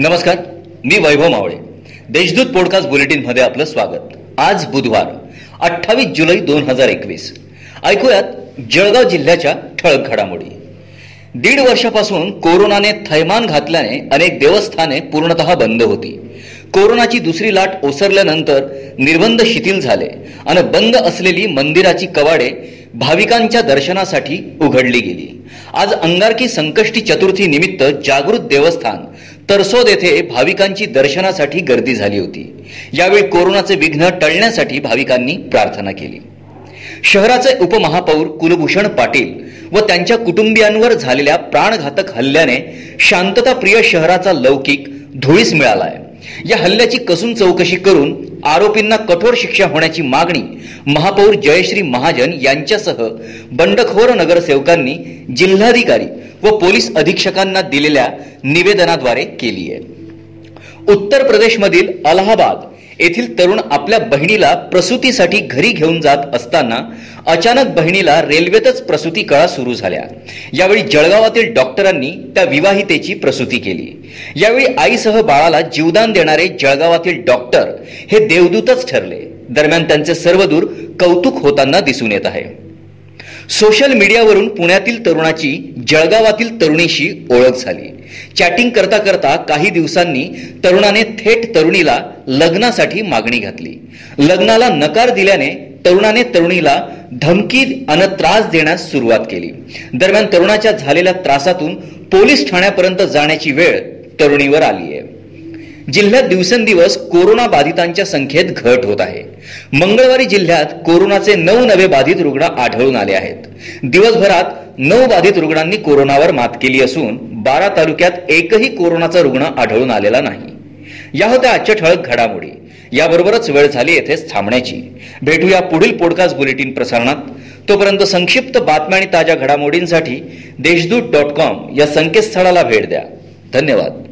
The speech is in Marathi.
नमस्कार मी वैभव मावळे. देशदूत पॉडकास्ट बुलेटिनमध्ये आपलं स्वागत. आज बुधवार अठ्ठावीस जुलै दोन हजार एकवीस. ऐकूयात जळगाव जिल्ह्याच्या ठळक घडामोडी. दीड वर्षापासून कोरोनाने थैमान घातल्याने अनेक देवस्थाने पूर्णतः बंद होती. कोरोनाची दुसरी लाट ओसरल्यानंतर निर्बंध शिथिल झाले आणि बंद असलेली मंदिराची कवाडे भाविकांच्या दर्शनासाठी उघडली गेली. आज अंगारकी संकष्टी चतुर्थी निमित्त जागृत देवस्थान तरसोद येथे भाविकांची दर्शनासाठी गर्दी झाली होती. यावेळी कोरोनाचे विघ्न टळण्यासाठी भाविकांनी प्रार्थना केली. शहराचे उपमहापौर कुलभूषण पाटील व त्यांच्या कुटुंबियांवर झालेल्या प्राणघातक हल्ल्याने शांतताप्रिय शहराचा लौकिक धुळीस मिळालाय. या हल्ल्याची कसून चौकशी करून आरोपींना कठोर शिक्षा होण्याची मागणी महापौर जयश्री महाजन यांच्यासह बंडखोर नगरसेवकांनी जिल्हाधिकारी व पोलीस अधीक्षकांना दिलेल्या निवेदनाद्वारे केली आहे. उत्तर प्रदेशमधील अलाहाबाद येथील तरुण आपल्या बहिणीला प्रसूतीसाठी घरी घेऊन जात असताना अचानक बहिणीला रेल्वेतच प्रसूती कळा सुरू झाल्या. यावेळी जळगावातील डॉक्टरांनी त्या विवाहितेची प्रसूती केली. यावेळी आईसह बाळाला जीवदान देणारे जळगावातील डॉक्टर हे देवदूतच ठरले. दरम्यान त्यांचे सर्वदूर कौतुक होताना दिसून येत आहे. सोशल मीडियावरून पुण्यातील तरुणाची जळगावातील तरुणीशी ओळख झाली. चॅटिंग करता करता काही दिवसांनी तरुणाने थेट तरुणीला लग्नासाठी मागणी घातली. लग्नाला नकार दिल्याने तरुणाने तरुणीला धमकी अन त्रास देण्यास सुरुवात केली. दरम्यान तरुणाच्या झालेल्या त्रासातून पोलीस ठाण्यापर्यंत जाण्याची वेळ तरुणीवर आली आहे जिल्ह्यात दिवसेंदिवस कोरोना बाधितांच्या संख्येत घट होत आहे. मंगळवारी जिल्ह्यात कोरोनाचे नऊ नवे बाधित रुग्ण आढळून आले आहेत. दिवसभरात नऊ बाधित रुग्णांनी कोरोनावर मात केली असून बारा तालुक्यात एकही कोरोनाचा रुग्ण आढळून आलेला नाही. या होत्या आजच्या ठळक घडामोडी. याबरोबरच वेळ झाली येथेच थांबण्याची. भेटूया पुढील पॉडकास्ट बुलेटिन प्रसारणात. तोपर्यंत संक्षिप्त बातम्या आणि ताज्या घडामोडींसाठी देशदूत डॉट कॉम या संकेतस्थळाला भेट द्या. धन्यवाद.